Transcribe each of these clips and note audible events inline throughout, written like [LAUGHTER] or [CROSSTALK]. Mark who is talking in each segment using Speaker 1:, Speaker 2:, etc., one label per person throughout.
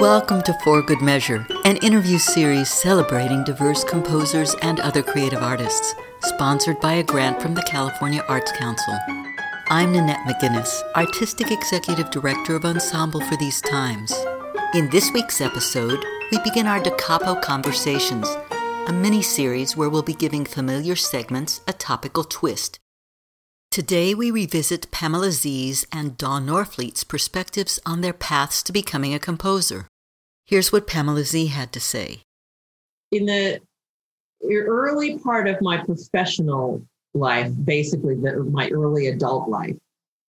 Speaker 1: Welcome to For Good Measure, an interview series celebrating diverse composers and other creative artists, sponsored by a grant from the California Arts Council. I'm Nanette McGuinness, Artistic Executive Director of Ensemble for These Times. In this week's episode, we begin our Da Capo Conversations, a mini series where we'll be giving familiar segments a topical twist. Today, we revisit Pamela Z's and Dawn Norfleet's perspectives on their paths to becoming a composer. Here's what Pamela Zee had to say.
Speaker 2: In the early part of my professional life, basically the, my early adult life,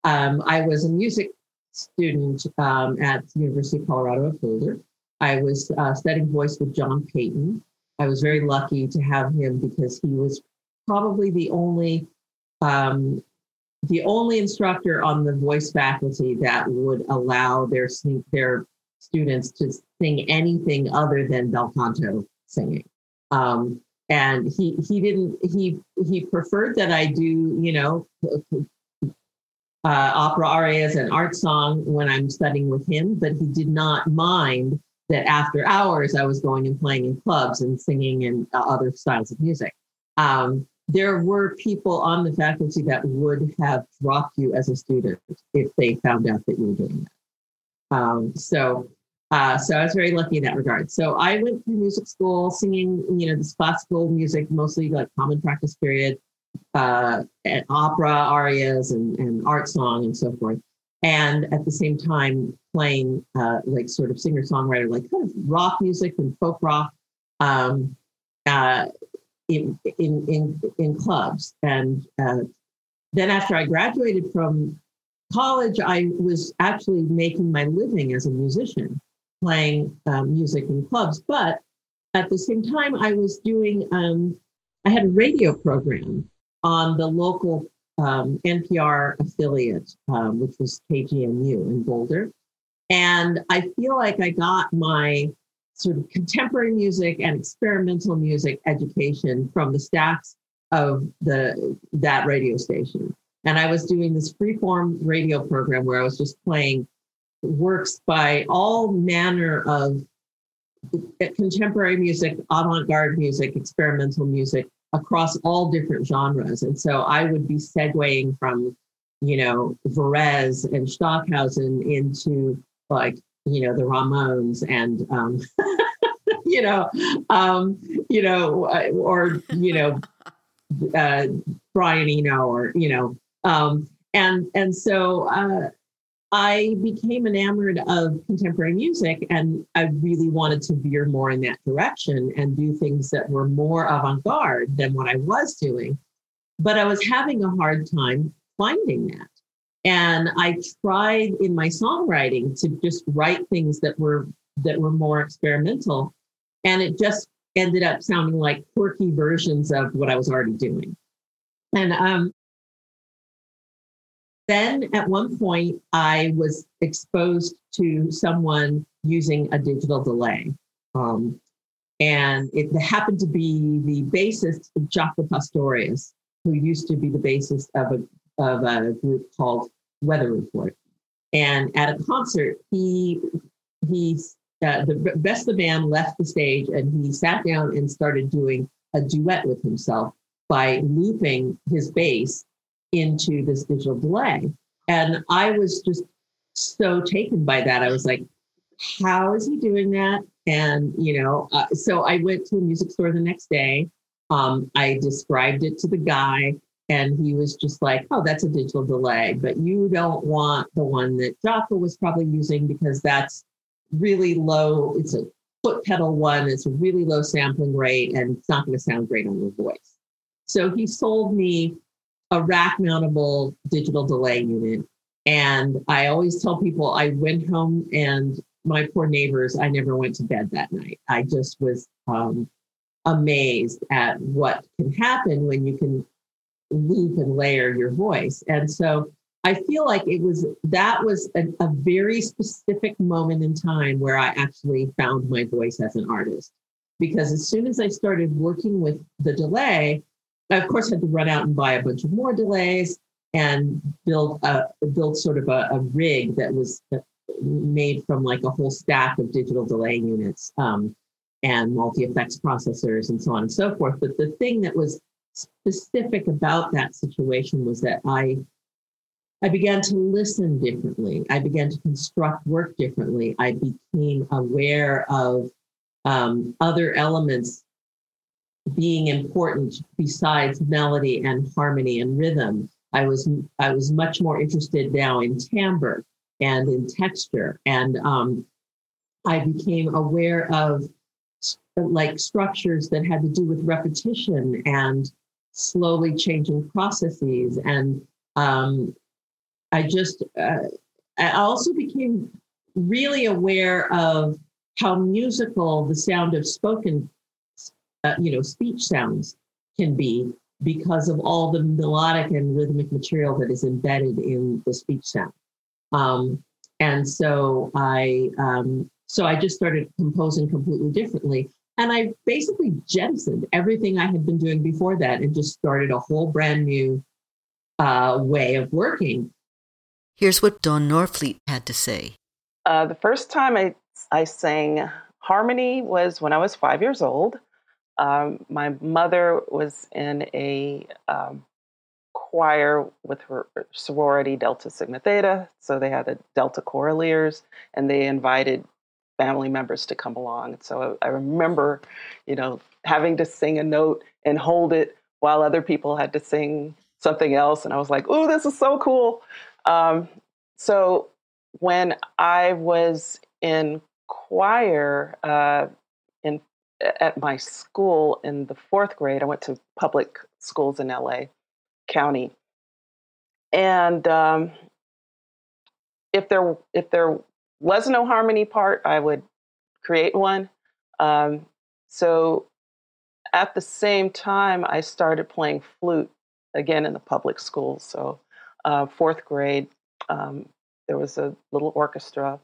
Speaker 2: um, I was a music student um, at the University of Colorado at Boulder. I was uh, studying voice with John Payton. I was very lucky to have him because he was probably the only um, the only instructor on the voice faculty that would allow their their students to sing anything other than bel canto singing. Um, and he he didn't he he preferred that I do you know uh, opera arias and art song when I'm studying with him, but he did not mind that after hours I was going and playing in clubs and singing and uh, other styles of music. Um, there were people on the faculty that would have dropped you as a student if they found out that you were doing that. Um, so, uh, so I was very lucky in that regard. So I went through music school, singing, you know, this classical music, mostly like common practice period, uh, and opera arias and, and art song and so forth. And at the same time, playing uh, like sort of singer songwriter, like kind of rock music and folk rock. Um, uh, in in in, in clubs. And uh, then after I graduated from college, I was actually making my living as a musician, playing um, music in clubs. But at the same time, I was doing. Um, I had a radio program on the local um, NPR affiliate, um, which was KGNU in Boulder. And I feel like I got my sort of contemporary music and experimental music education from the staffs of the that radio station. And I was doing this freeform radio program where I was just playing works by all manner of contemporary music, avant-garde music, experimental music across all different genres. And so I would be segueing from, you know, Varese and Stockhausen into like you know the Ramones and um, [LAUGHS] you know um, you know uh, or you know [LAUGHS] uh, Brian Eno or you know um, and and so uh, I became enamored of contemporary music and I really wanted to veer more in that direction and do things that were more avant-garde than what I was doing. But I was having a hard time finding that and I tried in my songwriting to just write things that were that were more experimental. And it just ended up sounding like quirky versions of what I was already doing. And um, then at one point, I was exposed to someone using a digital delay. Um, and it happened to be the bassist, of Jaco Pastorius, who used to be the bassist of a of a group called Weather Report. And at a concert, he he uh, the best the band left the stage and he sat down and started doing a duet with himself by looping his bass into this digital delay. And I was just so taken by that. I was like, how is he doing that? And, you know, uh, so I went to a music store the next day. Um, I described it to the guy. And he was just like, oh, that's a digital delay, but you don't want the one that Jaco was probably using because that's really low. It's a foot pedal one, it's a really low sampling rate, and it's not going to sound great on your voice. So he sold me a rack mountable digital delay unit. And I always tell people I went home and my poor neighbors, I never went to bed that night. I just was um, amazed at what can happen when you can loop and layer your voice. And so I feel like it was that was a, a, very specific moment in time where I actually found my voice as an artist. Because as soon as I started working with the delay, I of course had to run out and buy a bunch of more delays and build a build sort of a, a rig that was made from like a whole stack of digital delay units um, and multi effects processors and so on and so forth. But the thing that was specific about that situation was that I I began to listen differently. I began to construct work differently. I became aware of um, other elements being important besides melody and harmony and rhythm. I was I was much more interested now in timbre and in texture, and um, I became aware of like structures that had to do with repetition and slowly changing processes and um, I just, uh, I also became really aware of how musical the sound of spoken, uh, you know, speech sounds can be because of all the melodic and rhythmic material that is embedded in the speech sound. Um, and so I, um, so I just started composing completely differently. And I basically jettisoned everything I had been doing before that and just started a whole brand new uh, way of working.
Speaker 1: Here's what Dawn Norfleet had to say.
Speaker 3: Uh, the first time I, I sang harmony was when I was five years old. Um, my mother was in a um, choir with her sorority Delta Sigma Theta, so they had the Delta Choraleers, and they invited family members to come along. So I, I remember, you know, having to sing a note and hold it while other people had to sing something else, and I was like, "Oh, this is so cool!" Um, so when I was in choir uh, in at my school in the fourth grade, I went to public schools in LA County, and um, if there if there was no harmony part, I would create one. Um, so at the same time, I started playing flute again in the public schools. So uh, fourth grade, um, there was a little orchestra,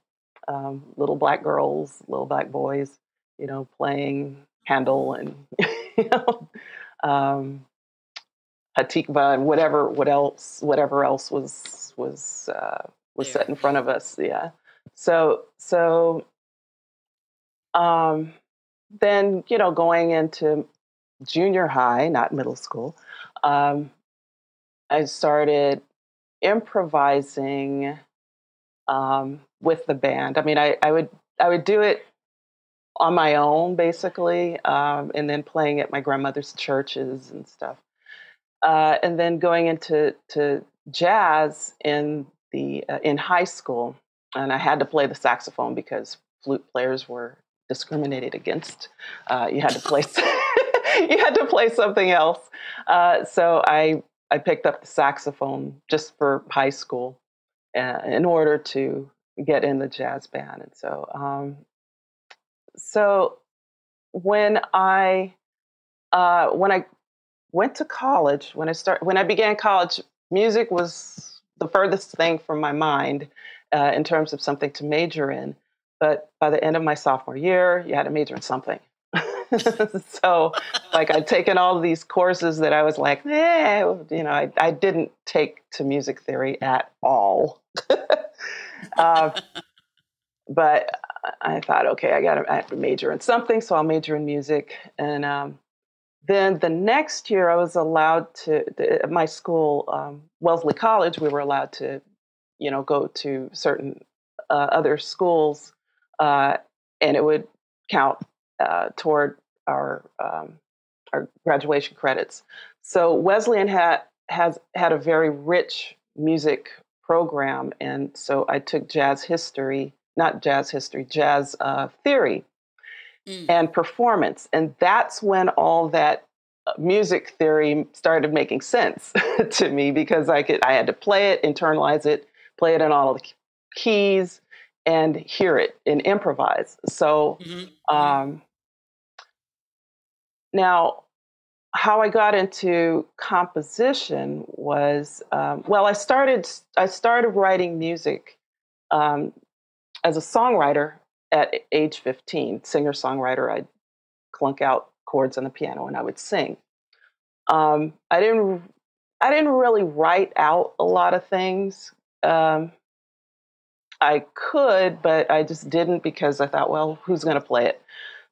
Speaker 3: um, little black girls, little black boys, you know, playing Handel and [LAUGHS] you know, um, Hatikva and whatever, what else, whatever else was was uh, was set in front of us. Yeah. So so um, then you know going into junior high, not middle school, um, I started improvising um, with the band. I mean, I, I would I would do it on my own basically, um, and then playing at my grandmother's churches and stuff. Uh, and then going into to jazz in the uh, in high school, and I had to play the saxophone because flute players were discriminated against. Uh, you had to play [LAUGHS] you had to play something else. Uh, so I I picked up the saxophone just for high school uh, in order to get in the jazz band. And so, um, so when I uh, when I went to college, when I start when I began college, music was the furthest thing from my mind uh, in terms of something to major in. But by the end of my sophomore year, you had to major in something. [LAUGHS] so like I'd taken all these courses that I was like, eh, you know, I, I didn't take to music theory at all. uh, [LAUGHS] but I thought, okay, I got to, major in something, so I'll major in music. And um, then the next year, I was allowed to at my school, um, Wellesley College. We were allowed to, you know, go to certain uh, other schools, uh, and it would count uh, toward our um, our graduation credits. So Wesleyan had has had a very rich music program, and so I took jazz history, not jazz history, jazz uh, theory, mm. and performance, and that's when all that uh, music theory started making sense [LAUGHS] to me because I could I had to play it, internalize it, play it in all the keys, and hear it and improvise. So. Mm-hmm. mm-hmm. Um, now, how I got into composition was um, well, I started I started writing music um, as a songwriter at age 15, singer songwriter. I'd clunk out chords on the piano and I would sing. Um, I didn't I didn't really write out a lot of things. Um, I could, but I just didn't because I thought, well, who's going to play it?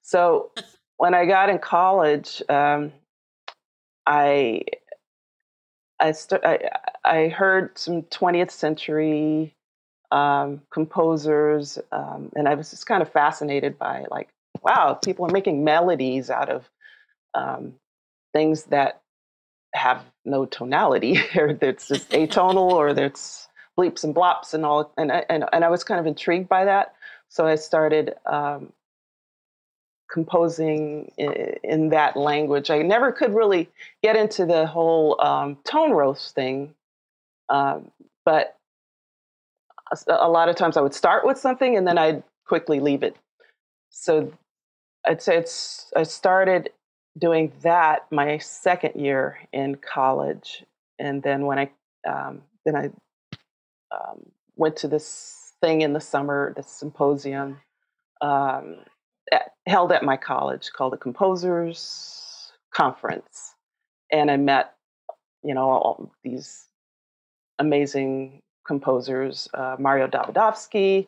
Speaker 3: So when I got in college, um, I I, st- I, I heard some 20th century um, composers, um, and I was just kind of fascinated by like, wow, people are making melodies out of um, things that have no tonality, [LAUGHS] or that's just [LAUGHS] atonal, or that's bleeps and blops and all. And I, and and I was kind of intrigued by that, so I started um, composing in, in, that language. I never could really get into the whole um, tone rows thing, um, but a, a, lot of times I would start with something and then I'd quickly leave it. So I'd say it's I started doing that my second year in college, and then when I um, then I um, went to this thing in the summer, this symposium um, at, held at my college called the Composers Conference, and I met you know all these amazing composers, uh, Mario Davidovsky,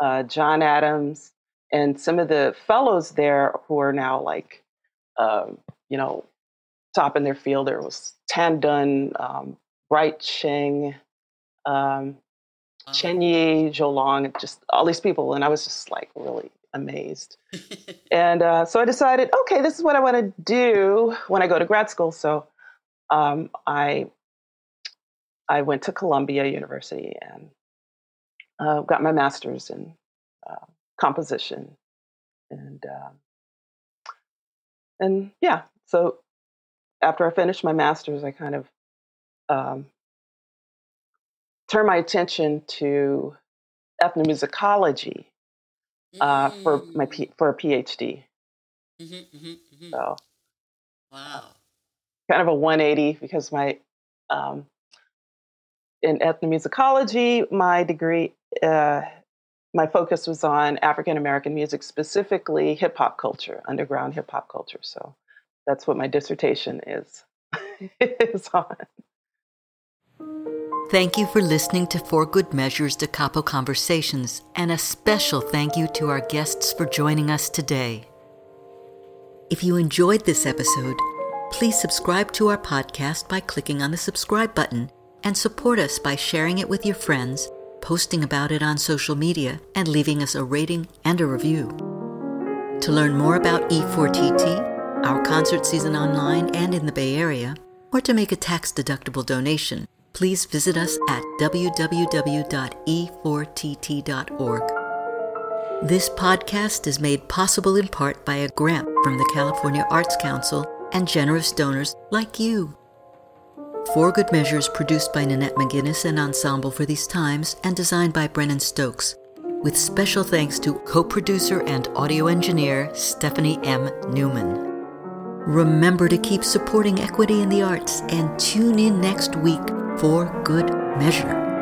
Speaker 3: uh, John Adams, and some of the fellows there who are now like, um, you know, top in their field. There was Tan Dun, um, Bright Sheng, um, Chen Yi, Zhou Long, just all these people. And I was just like really amazed. [LAUGHS] and uh, so I decided, okay, this is what I want to do when I go to grad school. So um, I I went to Columbia University and uh, got my master's in uh, composition, and um, and yeah. So after I finished my master's, I kind of um, turned my attention to ethnomusicology uh, mm-hmm. for my P- for a PhD. Mm-hmm, mm-hmm, mm-hmm. so,
Speaker 1: wow,
Speaker 3: kind of a 180 because my um, in ethnomusicology, my degree, uh, my focus was on African American music, specifically hip hop culture, underground hip hop culture. So that's what my dissertation is [LAUGHS] is on.
Speaker 1: Thank you for listening to For Good Measures Da Capo Conversations, and a special thank you to our guests for joining us today. If you enjoyed this episode, please subscribe to our podcast by clicking on the subscribe button and support us by sharing it with your friends, posting about it on social media, and leaving us a rating and a review. To learn more about E4TT, our concert season online and in the Bay Area, or to make a tax deductible donation, please visit us at www.e4tt.org. This podcast is made possible in part by a grant from the California Arts Council and generous donors like you. For Good Measures produced by Nanette McGuinness and Ensemble for These Times and designed by Brennan Stokes, with special thanks to co-producer and audio engineer Stephanie M. Neumann. Remember to keep supporting equity in the arts and tune in next week for Good Measure.